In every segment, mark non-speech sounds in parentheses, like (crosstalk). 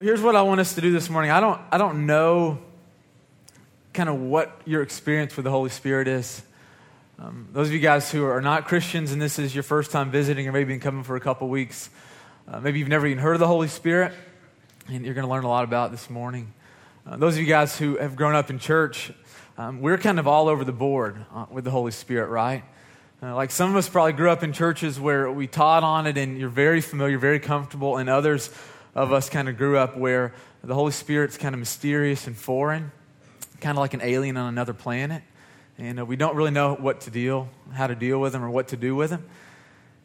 Here's what I want us to do this morning. I don't, I don't know kind of what your experience with the Holy Spirit is. Um, those of you guys who are not Christians and this is your first time visiting or maybe been coming for a couple weeks, uh, maybe you've never even heard of the Holy Spirit, and you're going to learn a lot about this morning. Uh, those of you guys who have grown up in church, um, we're kind of all over the board uh, with the Holy Spirit, right? Uh, like some of us probably grew up in churches where we taught on it and you're very familiar, very comfortable, and others of us kind of grew up where the Holy Spirit's kind of mysterious and foreign, kind of like an alien on another planet. And uh, we don't really know what to deal, how to deal with him or what to do with him.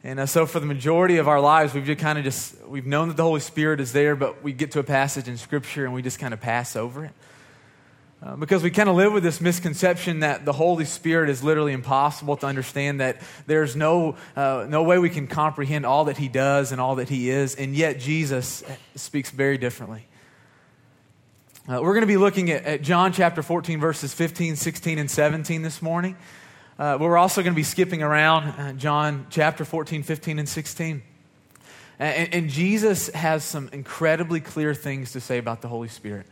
And uh, so for the majority of our lives, we've just kind of just, we've known that the Holy Spirit is there, but we get to a passage in Scripture and we just kind of pass over it. Uh, because we kind of live with this misconception that the Holy Spirit is literally impossible to understand, that there's no, uh, no way we can comprehend all that He does and all that He is, and yet Jesus speaks very differently. Uh, we're going to be looking at, at, John chapter 14, verses 15, 16, and 17 this morning. Uh, we're also going to be skipping around uh, John chapter 14, 15, and 16. And, and Jesus has some incredibly clear things to say about the Holy Spirit.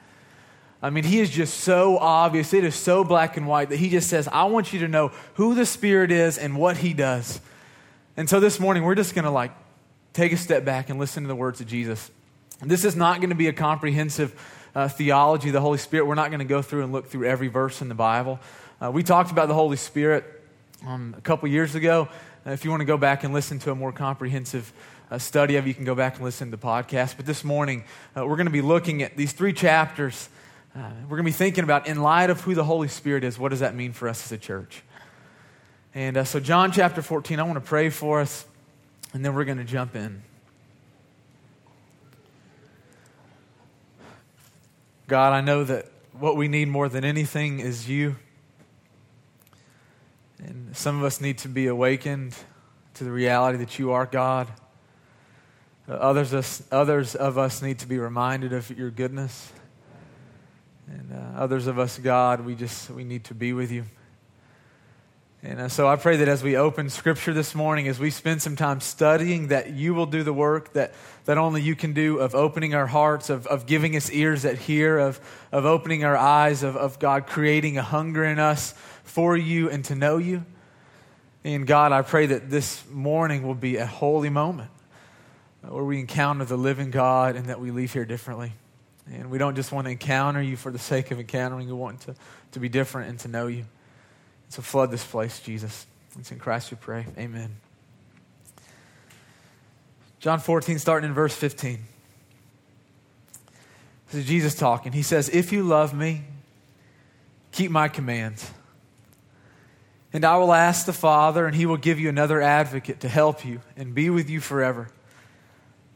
I mean, he is just so obvious. It is so black and white that he just says, I want you to know who the Spirit is and what he does. And so this morning, we're just going to like take a step back and listen to the words of Jesus. This is not going to be a comprehensive uh, theology of the Holy Spirit. We're not going to go through and look through every verse in the Bible. Uh, we talked about the Holy Spirit um, a couple years ago. Uh, if you want to go back and listen to a more comprehensive uh, study of you can go back and listen to the podcast. But this morning, uh, we're going to be looking at these three chapters uh, we're going to be thinking about, in light of who the Holy Spirit is, what does that mean for us as a church? And uh, so, John chapter 14, I want to pray for us, and then we're going to jump in. God, I know that what we need more than anything is you. And some of us need to be awakened to the reality that you are God. Others, others of us need to be reminded of your goodness. And uh, others of us, God, we just we need to be with you. And uh, so I pray that as we open Scripture this morning, as we spend some time studying, that you will do the work that, that only you can do of opening our hearts, of, of giving us ears that hear, of, of opening our eyes, of, of God creating a hunger in us for you and to know you. And God, I pray that this morning will be a holy moment where we encounter the living God and that we leave here differently. And we don't just want to encounter you for the sake of encountering. You, we want to, to be different and to know you. So flood this place, Jesus. It's in Christ we pray. Amen. John 14, starting in verse 15. This is Jesus talking. He says, If you love me, keep my commands. And I will ask the Father, and he will give you another advocate to help you and be with you forever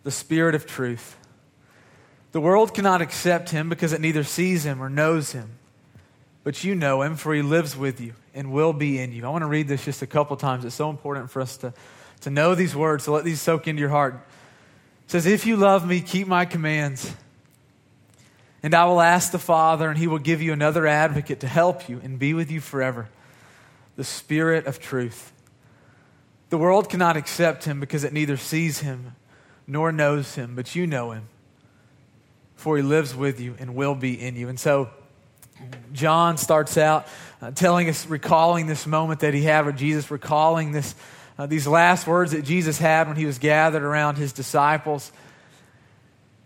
the Spirit of truth. The world cannot accept him because it neither sees him or knows him. But you know him, for he lives with you and will be in you. I want to read this just a couple times. It's so important for us to, to know these words, to let these soak into your heart. It says, If you love me, keep my commands. And I will ask the Father, and he will give you another advocate to help you and be with you forever the Spirit of truth. The world cannot accept him because it neither sees him nor knows him, but you know him for he lives with you and will be in you. And so John starts out uh, telling us, recalling this moment that he had with Jesus, recalling this, uh, these last words that Jesus had when he was gathered around his disciples.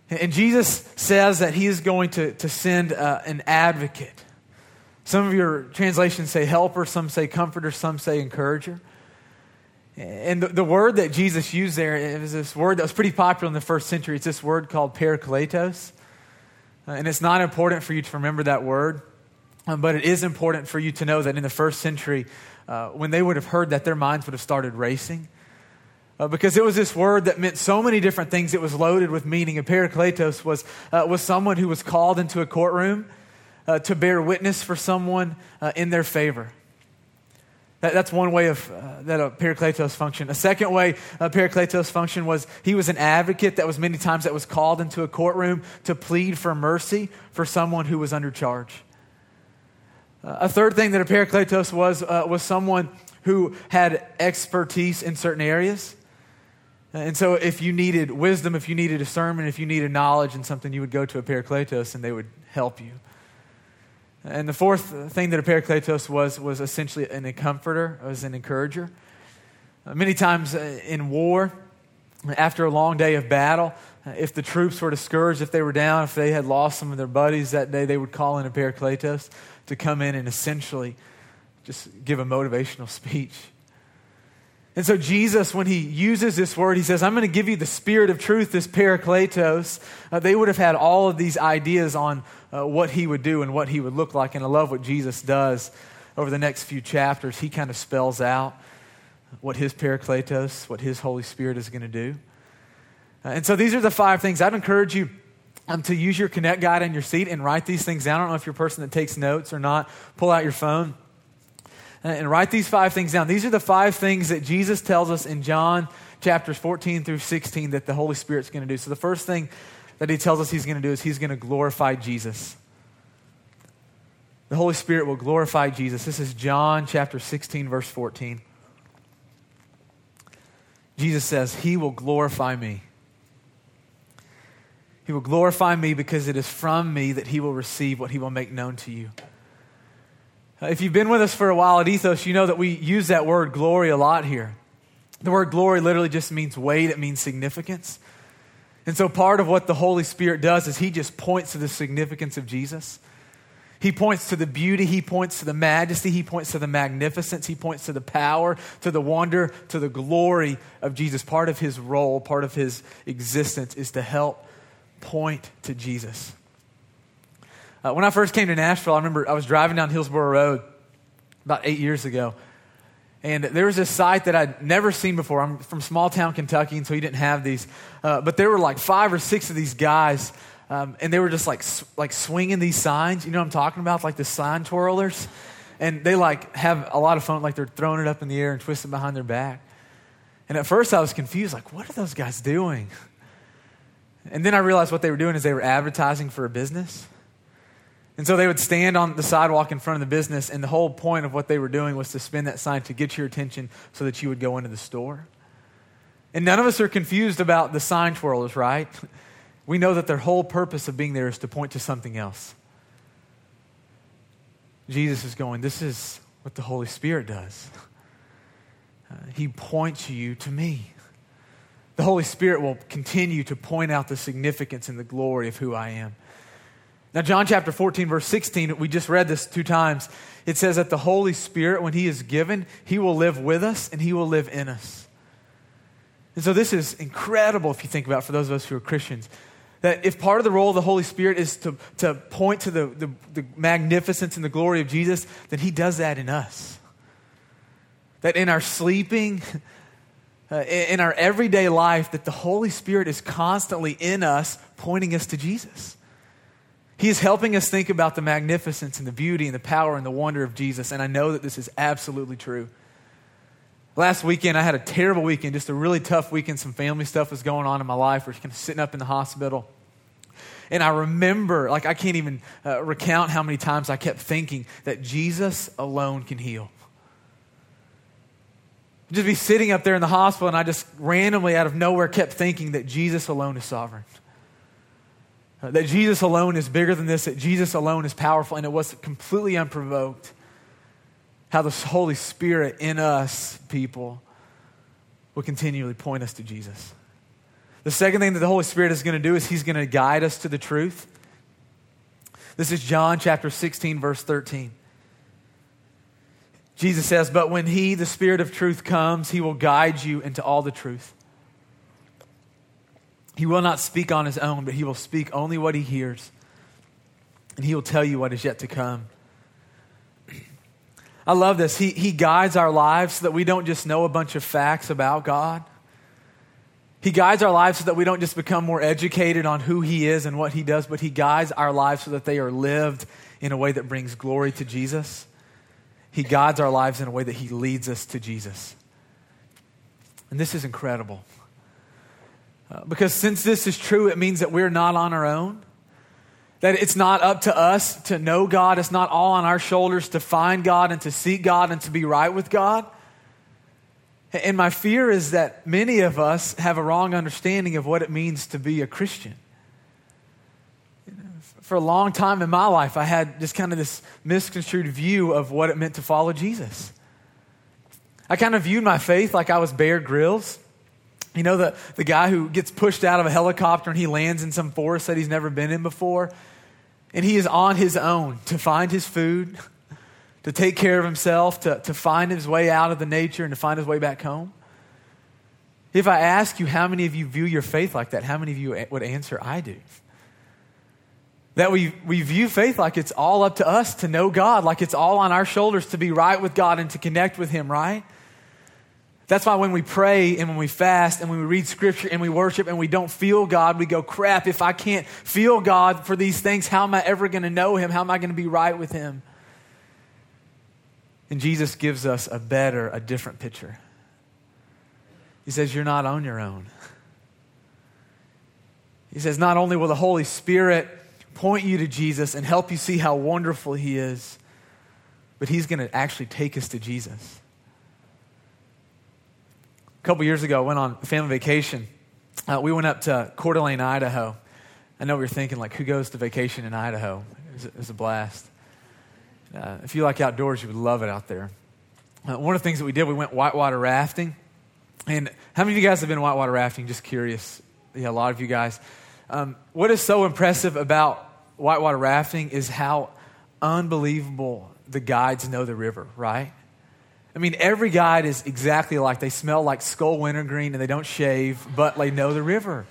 And Jesus says that he is going to, to send uh, an advocate. Some of your translations say helper, some say comforter, some say encourager. And the, the, word that Jesus used there is this word that was pretty popular in the first century. It's this word called parakletos. Uh, and it's not important for you to remember that word, um, but it is important for you to know that in the first century, uh, when they would have heard that, their minds would have started racing. Uh, because it was this word that meant so many different things. It was loaded with meaning. And parakletos was, uh, was someone who was called into a courtroom uh, to bear witness for someone uh, in their favor. That, that's one way of uh, that a parakletos function. A second way a parakletos function was he was an advocate that was many times that was called into a courtroom to plead for mercy for someone who was under charge. Uh, a third thing that a parakletos was uh, was someone who had expertise in certain areas. And so, if you needed wisdom, if you needed discernment, if you needed knowledge and something, you would go to a parakletos and they would help you. And the fourth thing that a parakletos was was essentially an, comforter, was an encourager. Uh, many times uh, in war, after a long day of battle, uh, if the troops were discouraged, if they were down, if they had lost some of their buddies that day, they would call in a parakletos to come in and essentially just give a motivational (laughs) speech. And so, Jesus, when he uses this word, he says, I'm going to give you the spirit of truth, this parakletos. Uh, they would have had all of these ideas on uh, what he would do and what he would look like. And I love what Jesus does over the next few chapters. He kind of spells out what his parakletos, what his Holy Spirit is going to do. Uh, and so, these are the five things. I'd encourage you um, to use your Connect guide in your seat and write these things down. I don't know if you're a person that takes notes or not. Pull out your phone and write these five things down. These are the five things that Jesus tells us in John chapters 14 through 16 that the Holy Spirit's going to do. So the first thing that he tells us he's going to do is he's going to glorify Jesus. The Holy Spirit will glorify Jesus. This is John chapter 16, verse 14. Jesus says, He will glorify me. He will glorify me because it is from me that He will receive what He will make known to you. If you've been with us for a while at Ethos, you know that we use that word glory a lot here. The word glory literally just means weight, it means significance. And so part of what the Holy Spirit does is he just points to the significance of Jesus. He points to the beauty, he points to the majesty, he points to the magnificence, he points to the power, to the wonder, to the glory of Jesus. Part of his role, part of his existence is to help point to Jesus. Uh, when I first came to Nashville, I remember I was driving down Hillsboro Road about eight years ago. And there was this site that I'd never seen before. I'm from small town Kentucky, and so he didn't have these. Uh, but there were like five or six of these guys, um, and they were just like like swinging these signs. You know what I'm talking about? Like the sign twirlers. And they like have a lot of fun, like they're throwing it up in the air and twisting behind their back. And at first I was confused, like, what are those guys doing? And then I realized what they were doing is they were advertising for a business. And so they would stand on the sidewalk in front of the business, and the whole point of what they were doing was to spin that sign to get your attention so that you would go into the store. And none of us are confused about the sign twirlers, right? We know that their whole purpose of being there is to point to something else. Jesus is going, This is what the Holy Spirit does. Uh, he points you to me. The Holy Spirit will continue to point out the significance and the glory of who I am. Now, John chapter 14, verse 16, we just read this two times. It says that the Holy Spirit, when He is given, He will live with us and He will live in us. And so, this is incredible if you think about it for those of us who are Christians. That if part of the role of the Holy Spirit is to, to point to the, the, the magnificence and the glory of Jesus, then He does that in us. That in our sleeping, (laughs) uh, in our everyday life, that the Holy Spirit is constantly in us, pointing us to Jesus. He is helping us think about the magnificence and the beauty and the power and the wonder of Jesus. And I know that this is absolutely true. Last weekend, I had a terrible weekend, just a really tough weekend. Some family stuff was going on in my life. We're kind of sitting up in the hospital. And I remember, like, I can't even uh, recount how many times I kept thinking that Jesus alone can heal. Just be sitting up there in the hospital, and I just randomly, out of nowhere, kept thinking that Jesus alone is sovereign. Uh, that Jesus alone is bigger than this, that Jesus alone is powerful, and it was completely unprovoked. How the Holy Spirit in us, people, will continually point us to Jesus. The second thing that the Holy Spirit is going to do is He's going to guide us to the truth. This is John chapter 16, verse 13. Jesus says, But when He, the Spirit of truth, comes, He will guide you into all the truth. He will not speak on his own, but he will speak only what he hears, and he will tell you what is yet to come. I love this. He, he guides our lives so that we don't just know a bunch of facts about God. He guides our lives so that we don't just become more educated on who He is and what He does, but He guides our lives so that they are lived in a way that brings glory to Jesus. He guides our lives in a way that He leads us to Jesus. And this is incredible. Uh, because since this is true, it means that we're not on our own. That it's not up to us to know God. It's not all on our shoulders to find God and to seek God and to be right with God. And my fear is that many of us have a wrong understanding of what it means to be a Christian. For a long time in my life, I had just kind of this misconstrued view of what it meant to follow Jesus. I kind of viewed my faith like I was Bear Grylls. You know, the, the guy who gets pushed out of a helicopter and he lands in some forest that he's never been in before. And he is on his own to find his food, (laughs) to take care of himself, to, to find his way out of the nature and to find his way back home. If I ask you how many of you view your faith like that, how many of you would answer, I do? That we, we view faith like it's all up to us to know God, like it's all on our shoulders to be right with God and to connect with Him, right? That's why when we pray and when we fast and when we read scripture and we worship and we don't feel God, we go, crap, if I can't feel God for these things, how am I ever going to know Him? How am I going to be right with Him? And Jesus gives us a better, a different picture. He says, You're not on your own. He says, Not only will the Holy Spirit point you to Jesus and help you see how wonderful He is, but He's going to actually take us to Jesus. A couple years ago, I went on family vacation. Uh, we went up to Coeur d'Alene, Idaho. I know are thinking, like, who goes to vacation in Idaho? It was, a blast. Uh, if you like outdoors, you would love it out there. Uh, one of the things that we did, we went whitewater rafting. And how many of you guys have been whitewater rafting? Just curious. Yeah, a lot of you guys. Um, what is so impressive about whitewater rafting is how unbelievable the guides know the river, right? I mean, every guide is exactly like they smell like Skoal wintergreen and they don't shave, but they know the river.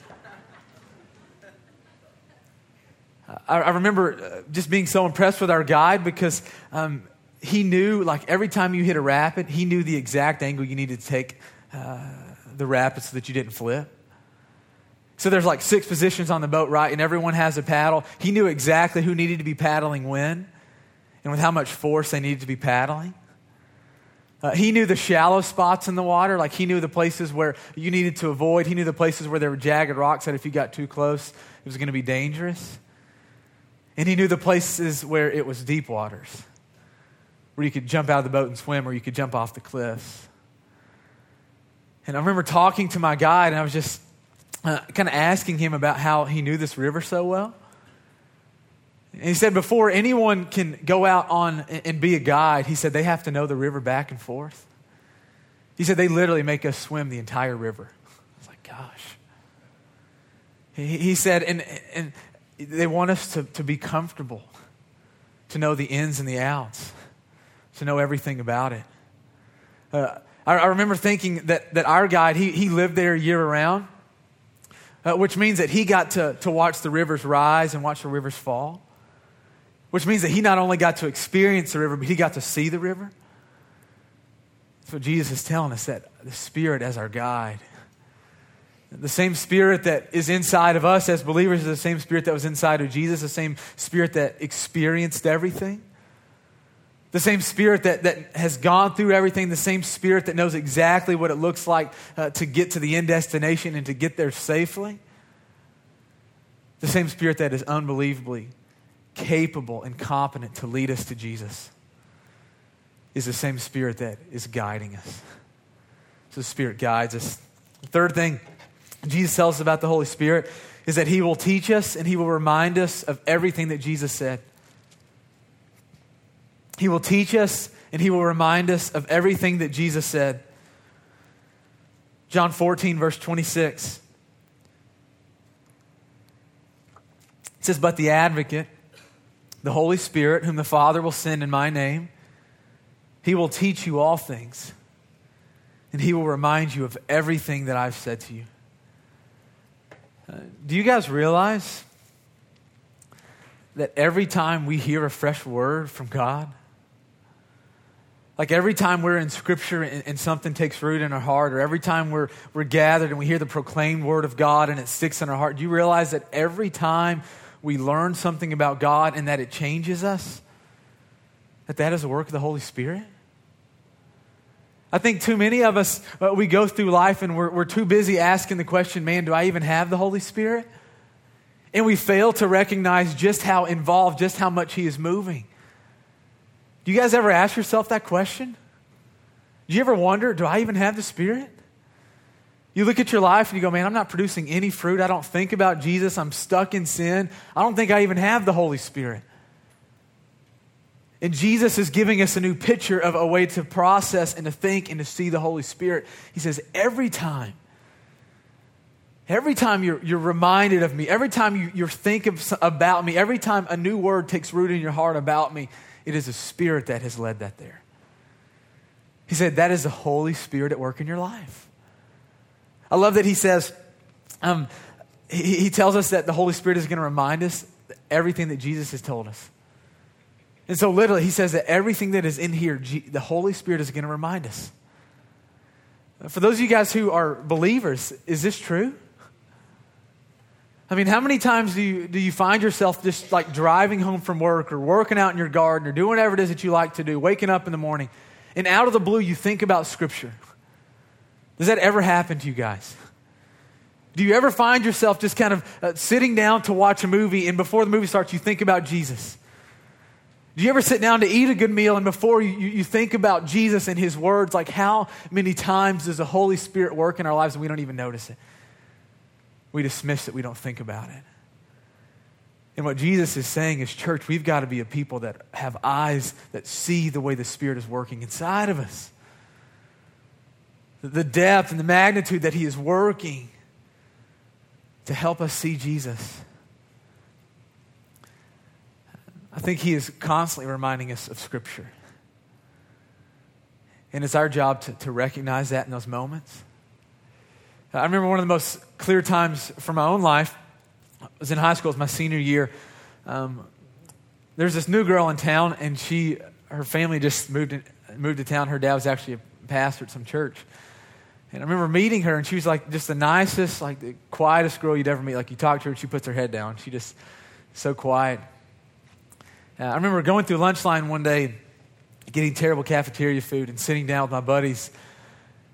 I, I remember uh, just being so impressed with our guide because um, he knew, like, every time you hit a rapid, he knew the exact angle you needed to take uh, the rapid so that you didn't flip. So there's like six positions on the boat, right? And everyone has a paddle. He knew exactly who needed to be paddling when and with how much force they needed to be paddling. Uh, he knew the shallow spots in the water, like he knew the places where you needed to avoid. He knew the places where there were jagged rocks that if you got too close, it was going to be dangerous. And he knew the places where it was deep waters, where you could jump out of the boat and swim, or you could jump off the cliffs. And I remember talking to my guide, and I was just uh, kind of asking him about how he knew this river so well. And he said, before anyone can go out on and be a guide, he said they have to know the river back and forth. He said they literally make us swim the entire river. I was like, gosh. He, he said, and, and they want us to, to be comfortable, to know the ins and the outs, to know everything about it. Uh, I, I, remember thinking that, that our guide, he, he lived there year round, uh, which means that he got to, to watch the rivers rise and watch the rivers fall which means that he not only got to experience the river, but he got to see the river. That's what Jesus is telling us that the Spirit as our guide. The same Spirit that is inside of us as believers is the same Spirit that was inside of Jesus, the same Spirit that experienced everything. The same spirit that, that has gone through everything, the same spirit that knows exactly what it looks like uh, to get to the end destination and to get there safely. The same spirit that is unbelievably capable and competent to lead us to Jesus is the same Spirit that is guiding us. So the Spirit guides us. The third thing Jesus tells us about the Holy Spirit is that He will teach us and He will remind us of everything that Jesus said. He will teach us and He will remind us of everything that Jesus said. John 14, verse 26. It says, But the advocate, the Holy Spirit, whom the Father will send in my name. He will teach you all things, and He will remind you of everything that I've said to you. Uh, do you guys realize that every time we hear a fresh word from God, like every time we're in scripture and, and, something takes root in our heart, or every time we're, we're gathered and we hear the proclaimed word of God and it sticks in our heart, do you realize that every time we learn something about God and that it changes us, that that is a work of the Holy Spirit? I think too many of us, uh, we go through life and we're, we're too busy asking the question, man, do I even have the Holy Spirit? And we fail to recognize just how involved, just how much He is moving. Do you guys ever ask yourself that question? Do you ever wonder, do I even have the Spirit? You look at your life and you go, man, I'm not producing any fruit. I don't think about Jesus. I'm stuck in sin. I don't think I even have the Holy Spirit. And Jesus is giving us a new picture of a way to process and to think and to see the Holy Spirit. He says, every time, every time you're, you're reminded of me, every time you, you think of, about me, every time a new word takes root in your heart about me, it is a spirit that has led that there. He said, that is the Holy Spirit at work in your life. I love that he says, um, he, he tells us that the Holy Spirit is going to remind us everything that Jesus has told us. And so, literally, he says that everything that is in here, G- the Holy Spirit is going to remind us. For those of you guys who are believers, is this true? I mean, how many times do you, do you find yourself just like driving home from work or working out in your garden or doing whatever it is that you like to do, waking up in the morning, and out of the blue you think about Scripture? Does that ever happen to you guys? Do you ever find yourself just kind of uh, sitting down to watch a movie and before the movie starts you think about Jesus? Do you ever sit down to eat a good meal and before you, you think about Jesus and his words, like how many times does the Holy Spirit work in our lives and we don't even notice it? We dismiss it, we don't think about it. And what Jesus is saying is, church, we've got to be a people that have eyes that see the way the Spirit is working inside of us the depth and the magnitude that He is working to help us see Jesus. I think He is constantly reminding us of Scripture. And it's our job to, to recognize that in those moments. I remember one of the most clear times from my own life I was in high school, it was my senior year. Um, there's this new girl in town, and she, her family just moved, in, moved to town. Her dad was actually a pastor at some church. And I remember meeting her, and she was like just the nicest, like the quietest girl you'd ever meet. Like you talk to her, she puts her head down. She just so quiet. Uh, I remember going through lunch line one day, getting terrible cafeteria food, and sitting down with my buddies.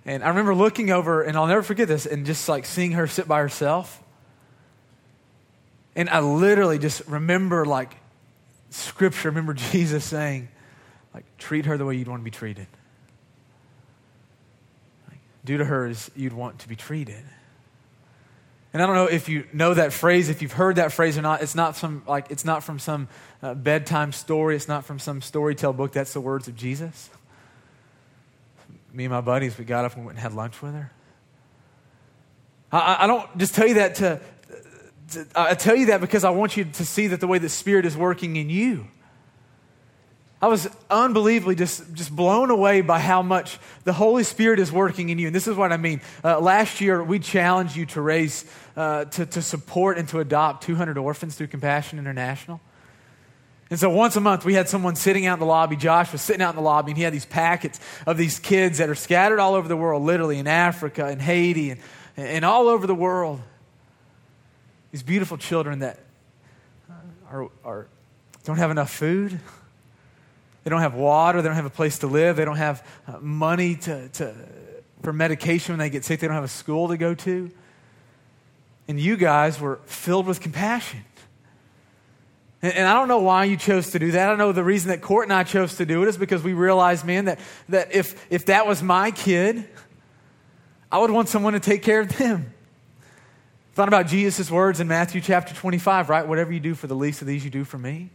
And I remember looking over, and I'll never forget this, and just like seeing her sit by herself. And I literally just remember like scripture, remember (laughs) Jesus saying, like, treat her the way you'd want to be treated do to her as you'd want to be treated. And I don't know if you know that phrase, if you've heard that phrase or not. It's not some like it's not from some uh, bedtime story. It's not from some storytell book. That's the words of Jesus. Me and my buddies, we got up and went and had lunch with her. I, I don't just tell you that to, to. I tell you that because I want you to see that the way the Spirit is working in you. I was unbelievably just, just blown away by how much the Holy Spirit is working in you. And this is what I mean. Uh, last year, we challenged you to raise, uh, to, to support and to adopt 200 orphans through Compassion International. And so once a month, we had someone sitting out in the lobby. Josh was sitting out in the lobby, and he had these packets of these kids that are scattered all over the world, literally in Africa and Haiti and, and all over the world. These beautiful children that are, are, don't have enough food they don't have water. They don't have a place to live. They don't have uh, money to, to, for medication when they get sick. They don't have a school to go to. And you guys were filled with compassion. And, I don't know why you chose to do that. I know the reason that Court and I chose to do it is because we realized, man, that, that if, if that was my kid, I would want someone to take care of them. Thought about Jesus' words in Matthew chapter 25, right? Whatever you do for the least of these, you do for me.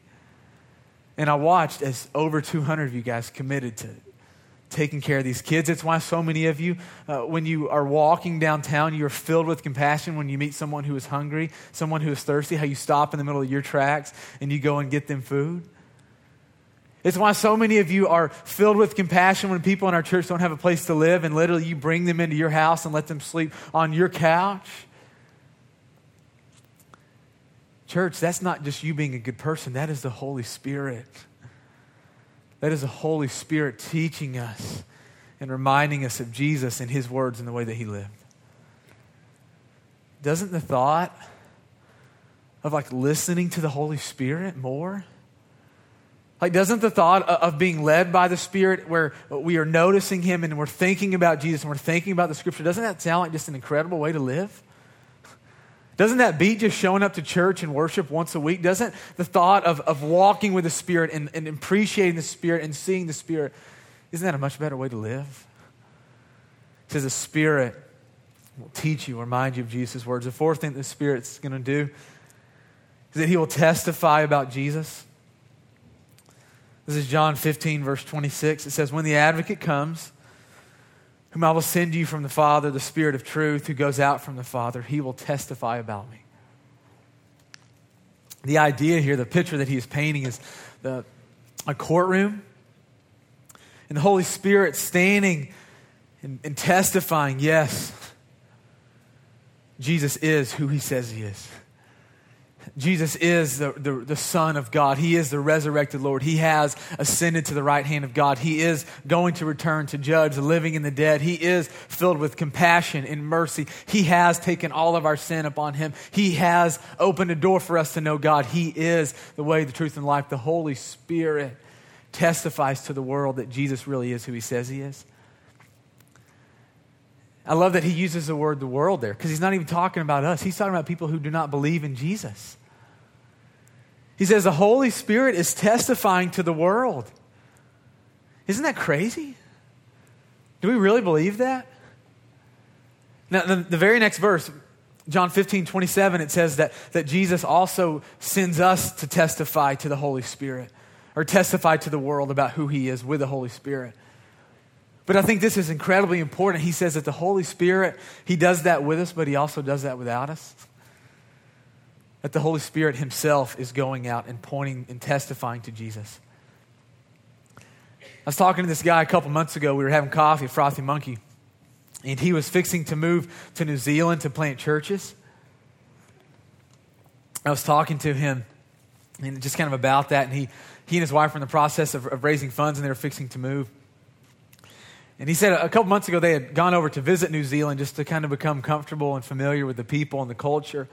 And I watched as over 200 of you guys committed to taking care of these kids. It's why so many of you, uh, when you are walking downtown, you are filled with compassion when you meet someone who is hungry, someone who is thirsty, how you stop in the middle of your tracks and you go and get them food. It's why so many of you are filled with compassion when people in our church don't have a place to live and literally you bring them into your house and let them sleep on your couch. Church, that's not just you being a good person, that is the Holy Spirit. That is the Holy Spirit teaching us and reminding us of Jesus and his words and the way that he lived. Doesn't the thought of like listening to the Holy Spirit more? Like, doesn't the thought of being led by the Spirit, where we are noticing Him and we're thinking about Jesus and we're thinking about the Scripture, doesn't that sound like just an incredible way to live? Doesn't that beat just showing up to church and worship once a week? Doesn't the thought of, of walking with the Spirit and, and appreciating the Spirit and seeing the Spirit, isn't that a much better way to live? It says the Spirit will teach you, remind you of Jesus' words. The fourth thing the Spirit's going to do is that He will testify about Jesus. This is John 15, verse 26. It says, When the advocate comes, whom I will send you from the Father, the Spirit of truth, who goes out from the Father, he will testify about me. The idea here, the picture that he is painting, is the, a courtroom and the Holy Spirit standing and, and testifying, yes, Jesus is who he says he is. Jesus is the, the, the, Son of God. He is the resurrected Lord. He has ascended to the right hand of God. He is going to return to judge the living and the dead. He is filled with compassion and mercy. He has taken all of our sin upon him. He has opened a door for us to know God. He is the way, the truth, and life. The Holy Spirit testifies to the world that Jesus really is who he says he is. I love that he uses the word the world there because he's not even talking about us. He's talking about people who do not believe in Jesus. He says the Holy Spirit is testifying to the world. Isn't that crazy? Do we really believe that? Now, the, the very next verse, John 15, 27, it says that, that Jesus also sends us to testify to the Holy Spirit or testify to the world about who he is with the Holy Spirit. But I think this is incredibly important. He says that the Holy Spirit, he does that with us, but he also does that without us that the Holy Spirit Himself is going out and pointing and testifying to Jesus. I was talking to this guy a couple months ago. We were having coffee at Frothy Monkey, and he was fixing to move to New Zealand to plant churches. I was talking to him and just kind of about that, and he, he and his wife were in the process of, of raising funds, and they were fixing to move. And he said a couple months ago they had gone over to visit New Zealand just to kind of become comfortable and familiar with the people and the culture.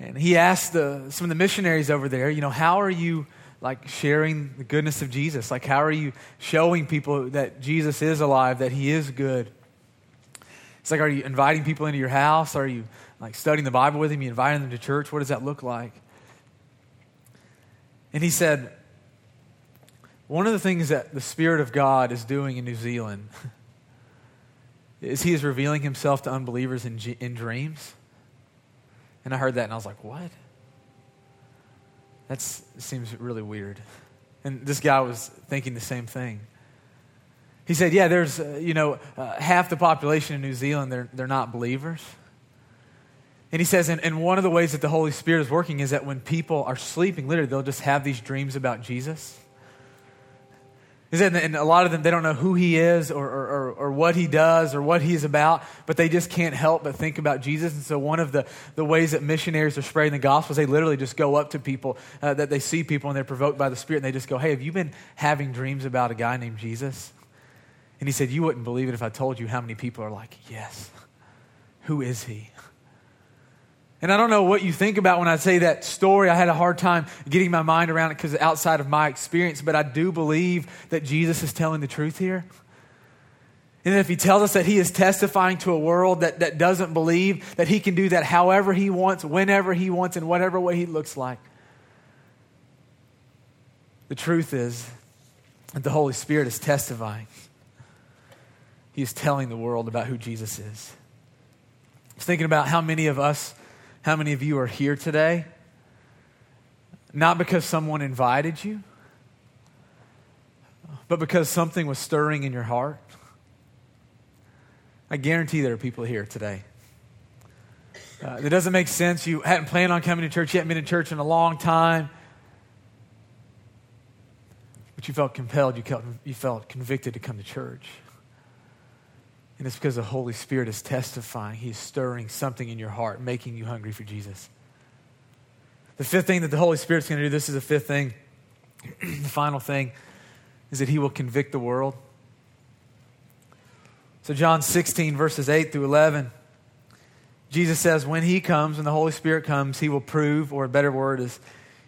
And he asked the, some of the missionaries over there, you know, how are you like sharing the goodness of Jesus? Like, how are you showing people that Jesus is alive, that he is good? It's like, are you inviting people into your house? Are you like studying the Bible with him? Are you inviting them to church? What does that look like? And he said, one of the things that the Spirit of God is doing in New Zealand (laughs) is he is revealing himself to unbelievers in, in dreams. And I heard that and I was like, what? That seems really weird. And this guy was thinking the same thing. He said, yeah, there's, uh, you know, uh, half the population in New Zealand, they're, they're not believers. And he says, and, and one of the ways that the Holy Spirit is working is that when people are sleeping, literally, they'll just have these dreams about Jesus. And a lot of them, they don't know who he is or, or, or, what he does or what he's about, but they just can't help but think about Jesus. And so, one of the, the ways that missionaries are spreading the gospel is they literally just go up to people uh, that they see people and they're provoked by the Spirit and they just go, Hey, have you been having dreams about a guy named Jesus? And he said, You wouldn't believe it if I told you how many people are like, Yes. Who is he? And I don't know what you think about when I say that story. I had a hard time getting my mind around it because outside of my experience, but I do believe that Jesus is telling the truth here. And if he tells us that he is testifying to a world that, that doesn't believe, that he can do that however he wants, whenever he wants, in whatever way he looks like. The truth is that the Holy Spirit is testifying. He is telling the world about who Jesus is. I was thinking about how many of us how many of you are here today? Not because someone invited you, but because something was stirring in your heart. I guarantee there are people here today. Uh, it doesn't make sense. You hadn't planned on coming to church, you hadn't been in church in a long time, but you felt compelled, you felt, you felt convicted to come to church. And it's because the Holy Spirit is testifying. He's stirring something in your heart, making you hungry for Jesus. The fifth thing that the Holy Spirit's going to do, this is the fifth thing, (clears throat) the final thing, is that He will convict the world. So, John 16, verses 8 through 11, Jesus says, when He comes, when the Holy Spirit comes, He will prove, or a better word is,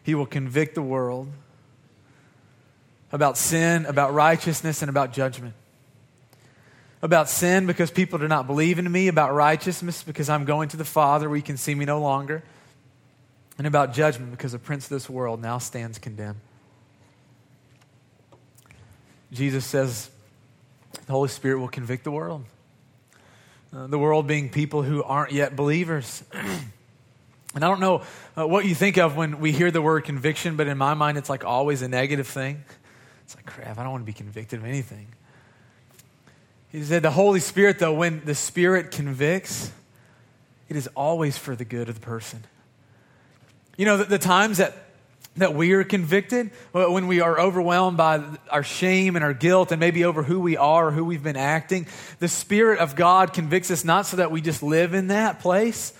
He will convict the world about sin, about righteousness, and about judgment about sin because people do not believe in me, about righteousness because I'm going to the Father where you can see me no longer, and about judgment because the prince of this world now stands condemned. Jesus says the Holy Spirit will convict the world. uh, the world being people who aren't yet believers. (clears throat) and I don't know uh, what you think of when we hear the word conviction, but in my mind, it's like always a negative thing. It's like, crap, I don't want to be convicted of anything. He said, the Holy Spirit, though, when the Spirit convicts, it is always for the good of the person. You know, the, the times that that we are convicted, when we are overwhelmed by our shame and our guilt and maybe over who we are or who we've been acting, the Spirit of God convicts us not so that we just live in that place,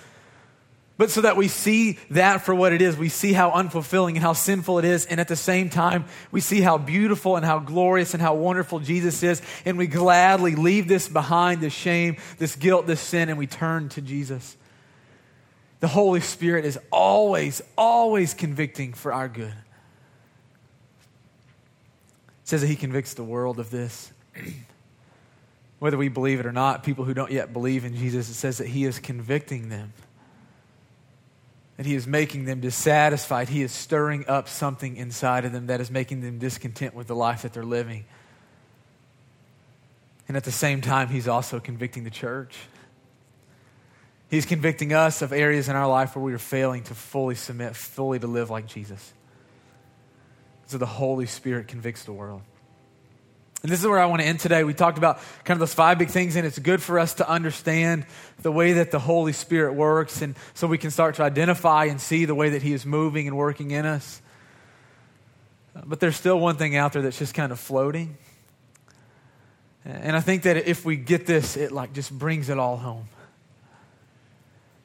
but so that we see that for what it is. We see how unfulfilling and how sinful it is. And at the same time, we see how beautiful and how glorious and how wonderful Jesus is. And we gladly leave this behind this shame, this guilt, this sin, and we turn to Jesus. The Holy Spirit is always, always convicting for our good. It says that He convicts the world of this. (clears throat) Whether we believe it or not, people who don't yet believe in Jesus, it says that He is convicting them. That He is making them dissatisfied. He is stirring up something inside of them that is making them discontent with the life that they're living. And at the same time, He's also convicting the church. He's convicting us of areas in our life where we are failing to fully submit, fully to live like Jesus. So the Holy Spirit convicts the world. And this is where I want to end today. We talked about kind of those five big things, and it's good for us to understand the way that the Holy Spirit works, and so we can start to identify and see the way that He is moving and working in us. But there's still one thing out there that's just kind of floating. And I think that if we get this, it like just brings it all home.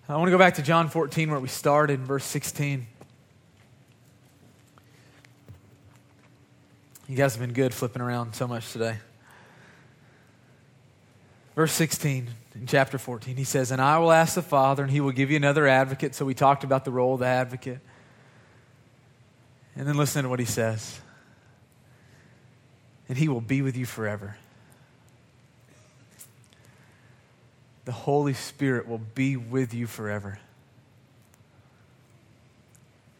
I want to go back to John 14 where we started, verse 16. You guys have been good flipping around so much today. Verse 16 in chapter 14, he says, And I will ask the Father, and he will give you another advocate. So we talked about the role of the advocate. And then listen to what he says. And he will be with you forever. the Holy Spirit will be with you forever.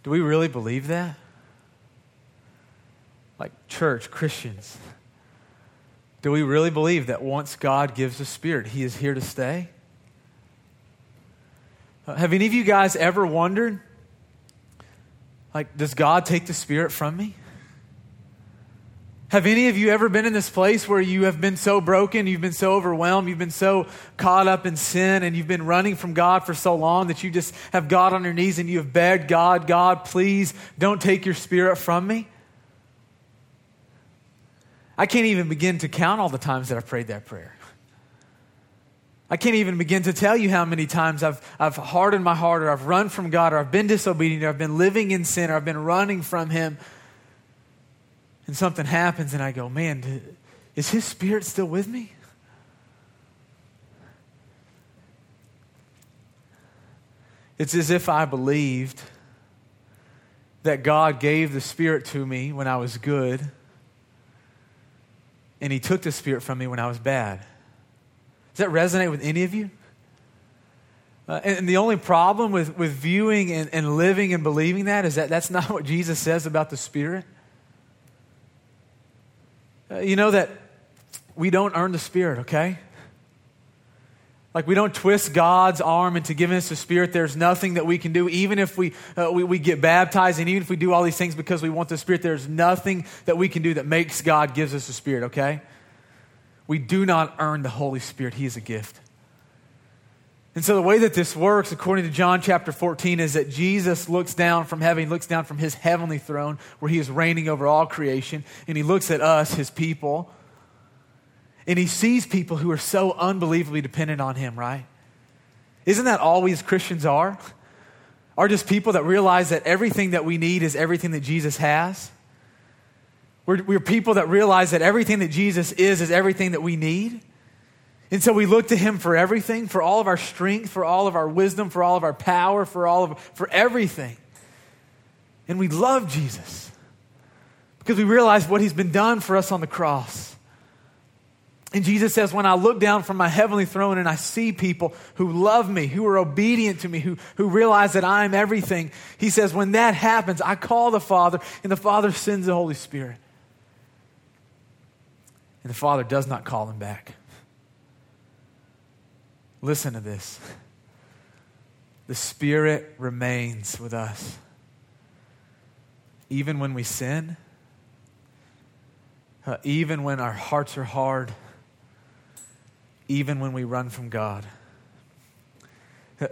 Do we really believe that? Church, Christians, do we really believe that once God gives a Spirit, He is here to stay? Have any of you guys ever wondered, like, does God take the Spirit from me? Have any of you ever been in this place where you have been so broken, you've been so overwhelmed, you've been so caught up in sin, and you've been running from God for so long that you just have got on your knees and you have begged God, God, please don't take your spirit from me? I can't even begin to count all the times that I've prayed that prayer. I can't even begin to tell you how many times I've, I've hardened my heart, or I've run from God, or I've been disobedient, or I've been living in sin, or I've been running from Him and something happens and I go, man, is his spirit still with me? It's as if I believed that God gave the Spirit to me when I was good, and He took the Spirit from me when I was bad. Does that resonate with any of you? Uh, and, and, the only problem with, with viewing and, and living and believing that is that that's (laughs) not what Jesus says about the Spirit. Uh, you know that we don't earn the Spirit, okay? Like we don't twist God's arm into giving us the Spirit. There's nothing that we can do, even if we, uh, we, we get baptized and even if we do all these things because we want the Spirit, there's nothing that we can do that makes God gives us the Spirit, okay? We do not earn the Holy Spirit. He is a gift. And so, the way that this works, according to John chapter 14, is that Jesus looks down from heaven, he looks down from his heavenly throne where he is reigning over all creation, and he looks at us, his people, and he sees people who are so unbelievably dependent on him, right? Isn't that all we as Christians are? Are just people that realize that everything that we need is everything that Jesus has? We're, we're people that realize that everything that Jesus is is everything that we need? And so we look to him for everything, for all of our strength, for all of our wisdom, for all of our power, for all of for everything. And we love Jesus because we realize what he's been done for us on the cross. And Jesus says, When I look down from my heavenly throne and I see people who love me, who are obedient to me, who, who realize that I'm everything, he says, When that happens, I call the Father, and the Father sends the Holy Spirit. And the Father does not call him back. Listen to this. The Spirit remains with us. Even when we sin, uh, even when our hearts are hard, even when we run from God.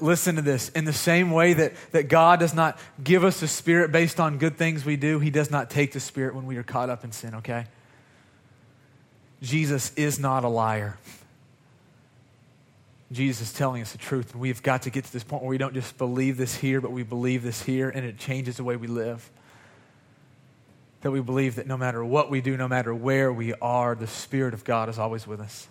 Listen to this. In the same way that, that God does not give us the Spirit based on good things we do, He does not take the Spirit when we are caught up in sin, okay? Jesus is not a liar. Jesus is telling us the truth, and we've got to get to this point where we don't just believe this here, but we believe this here, and it changes the way we live. That we believe that no matter what we do, no matter where we are, the Spirit of God is always with us.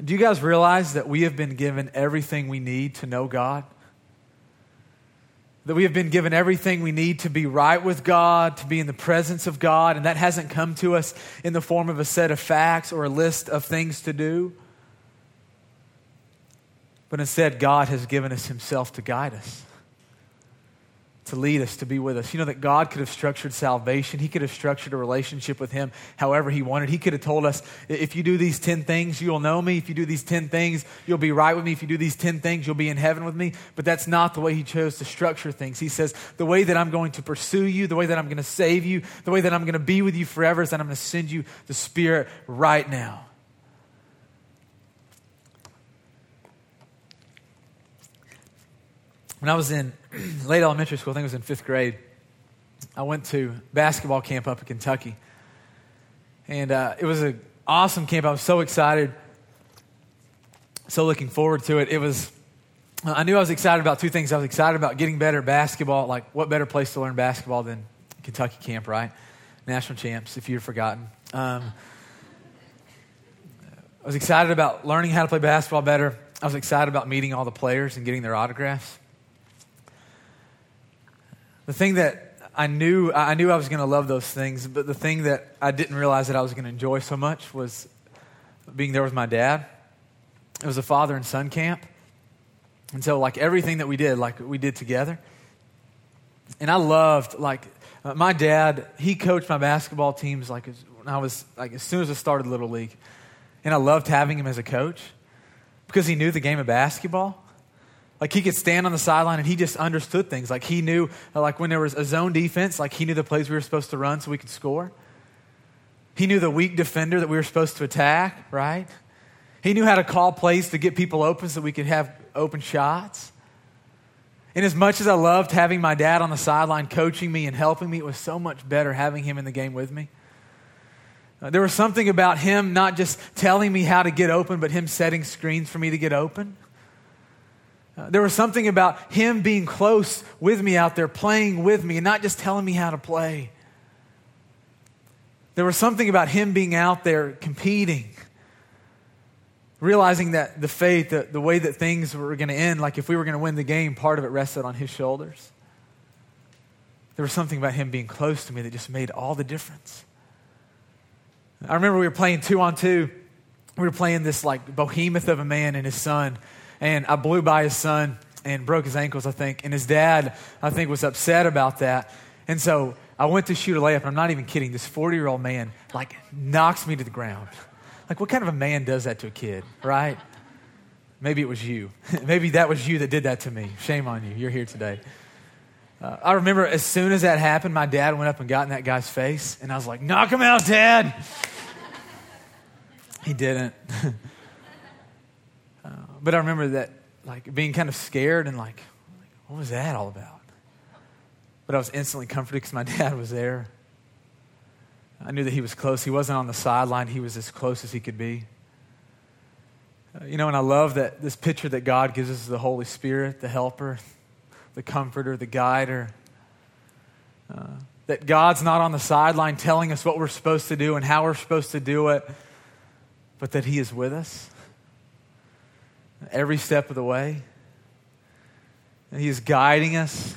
Do you guys realize that we have been given everything we need to know God? That we have been given everything we need to be right with God, to be in the presence of God, and that hasn't come to us in the form of a set of facts or a list of things to do. But instead, God has given us Himself to guide us to lead us, to be with us. You know that God could have structured salvation. He could have structured a relationship with Him however He wanted. He could have told us, if you do these 10 things, you'll know me. If you do these 10 things, you'll be right with me. If you do these 10 things, you'll be in heaven with me. But that's not the way He chose to structure things. He says, the way that I'm going to pursue you, the way that I'm going to save you, the way that I'm going to be with you forever is that I'm going to send you the Spirit right now. When I was in (clears throat) late elementary school, I think it was in fifth grade, I went to basketball camp up in Kentucky. And uh, it was an awesome camp. I was so excited, so looking forward to it. It was, I knew I was excited about two things. I was excited about getting better basketball. Like, what better place to learn basketball than Kentucky camp, right? National champs, if you've forgotten. Um, I was excited about learning how to play basketball better. I was excited about meeting all the players and getting their autographs. The thing that I knew, I knew I was going to love those things, but the thing that I didn't realize that I was going to enjoy so much was being there with my dad. It was a father and son camp. And so, like, everything that we did, like, we did together. And I loved, like, uh, my dad, he coached my basketball teams, like, when I was, like, as soon as I started Little League. And I loved having him as a coach because he knew the game of basketball. Like he could stand on the sideline and he just understood things. Like he knew, like when there was a zone defense, like he knew the plays we were supposed to run so we could score. He knew the weak defender that we were supposed to attack, right? He knew how to call plays to get people open so we could have open shots. And as much as I loved having my dad on the sideline coaching me and helping me, it was so much better having him in the game with me. Uh, there was something about him not just telling me how to get open, but him setting screens for me to get open. Uh, there was something about him being close with me out there, playing with me, and not just telling me how to play. There was something about him being out there competing, realizing that the faith, the, the way that things were going to end, like if we were going to win the game, part of it rested on his shoulders. There was something about him being close to me that just made all the difference. I remember we were playing two on two. We were playing this like behemoth of a man and his son and I blew by his son and broke his ankles, I think. And his dad, I think, was upset about that. And so I went to shoot a layup, and I'm not even kidding. This 40 year old man, like, knocks me to the ground. Like, what kind of a man does that to a kid, right? Maybe it was you. (laughs) Maybe that was you that did that to me. Shame on you. You're here today. Uh, I remember as soon as that happened, my dad went up and got in that guy's face, and I was like, knock him out, Dad. (laughs) he didn't. (laughs) but I remember that, like, being kind of scared and like, what was that all about? But I was instantly comforted because my (laughs) dad was there. I knew that he was close. He wasn't on the sideline, he was as close as he could be. Uh, you know, and I love that this picture that God gives us the Holy Spirit, the helper, the comforter, the guider. Uh, that God's not on the sideline telling us what we're supposed to do and how we're supposed to do it, but that He is with us every step of the way. He is guiding us,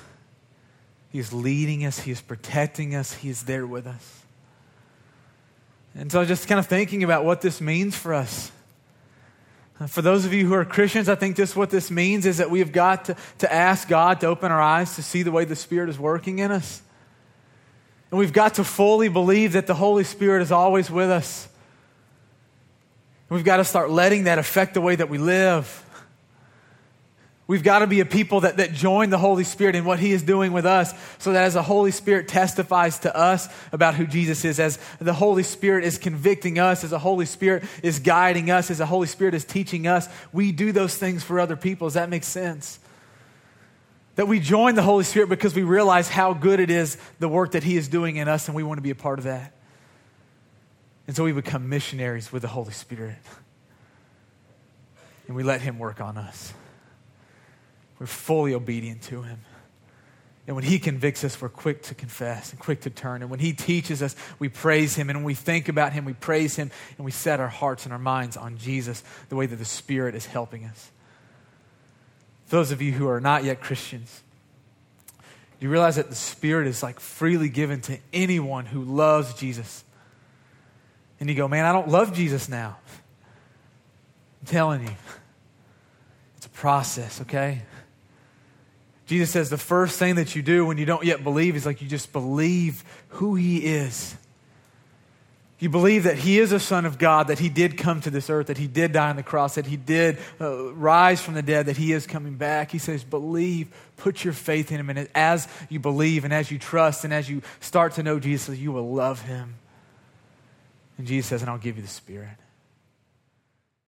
He is leading us, He is protecting us, He is there with us. And so, just kind of thinking about what this means for us. Uh, for those of you who are Christians, I think just what this means is that we've got to, to ask God to open our eyes to see the way the Spirit is working in us. And we've got to fully believe that the Holy Spirit is always with us We've got to start letting that affect the way that we live. We've got to be a people that, that join the Holy Spirit in what He is doing with us, so that as the Holy Spirit testifies to us about who Jesus is, as the Holy Spirit is convicting us, as the Holy Spirit is guiding us, as the Holy Spirit is teaching us, we do those things for other people. Does that make sense? That we join the Holy Spirit because we realize how good it is, the work that He is doing in us, and we want to be a part of that. And so we become missionaries with the Holy Spirit. And we let Him work on us. We're fully obedient to Him. And when He convicts us, we're quick to confess and quick to turn. And when He teaches us, we praise Him. And when we think about Him, we praise Him and we set our hearts and our minds on Jesus, the way that the Spirit is helping us. those of you who are not yet Christians, you realize that the Spirit is like freely given to anyone who loves Jesus. And you go, man, I don't love Jesus now. I'm telling you, it's a process, okay? Jesus says the first thing that you do when you don't yet believe is like you just believe who he is. You believe that he is a son of God, that he did come to this earth, that he did die on the cross, that he did uh, rise from the dead, that he is coming back. He says, believe, put your faith in him. And as you believe and as you trust and as you start to know Jesus, you will love him. And Jesus says, and I'll give you the Spirit.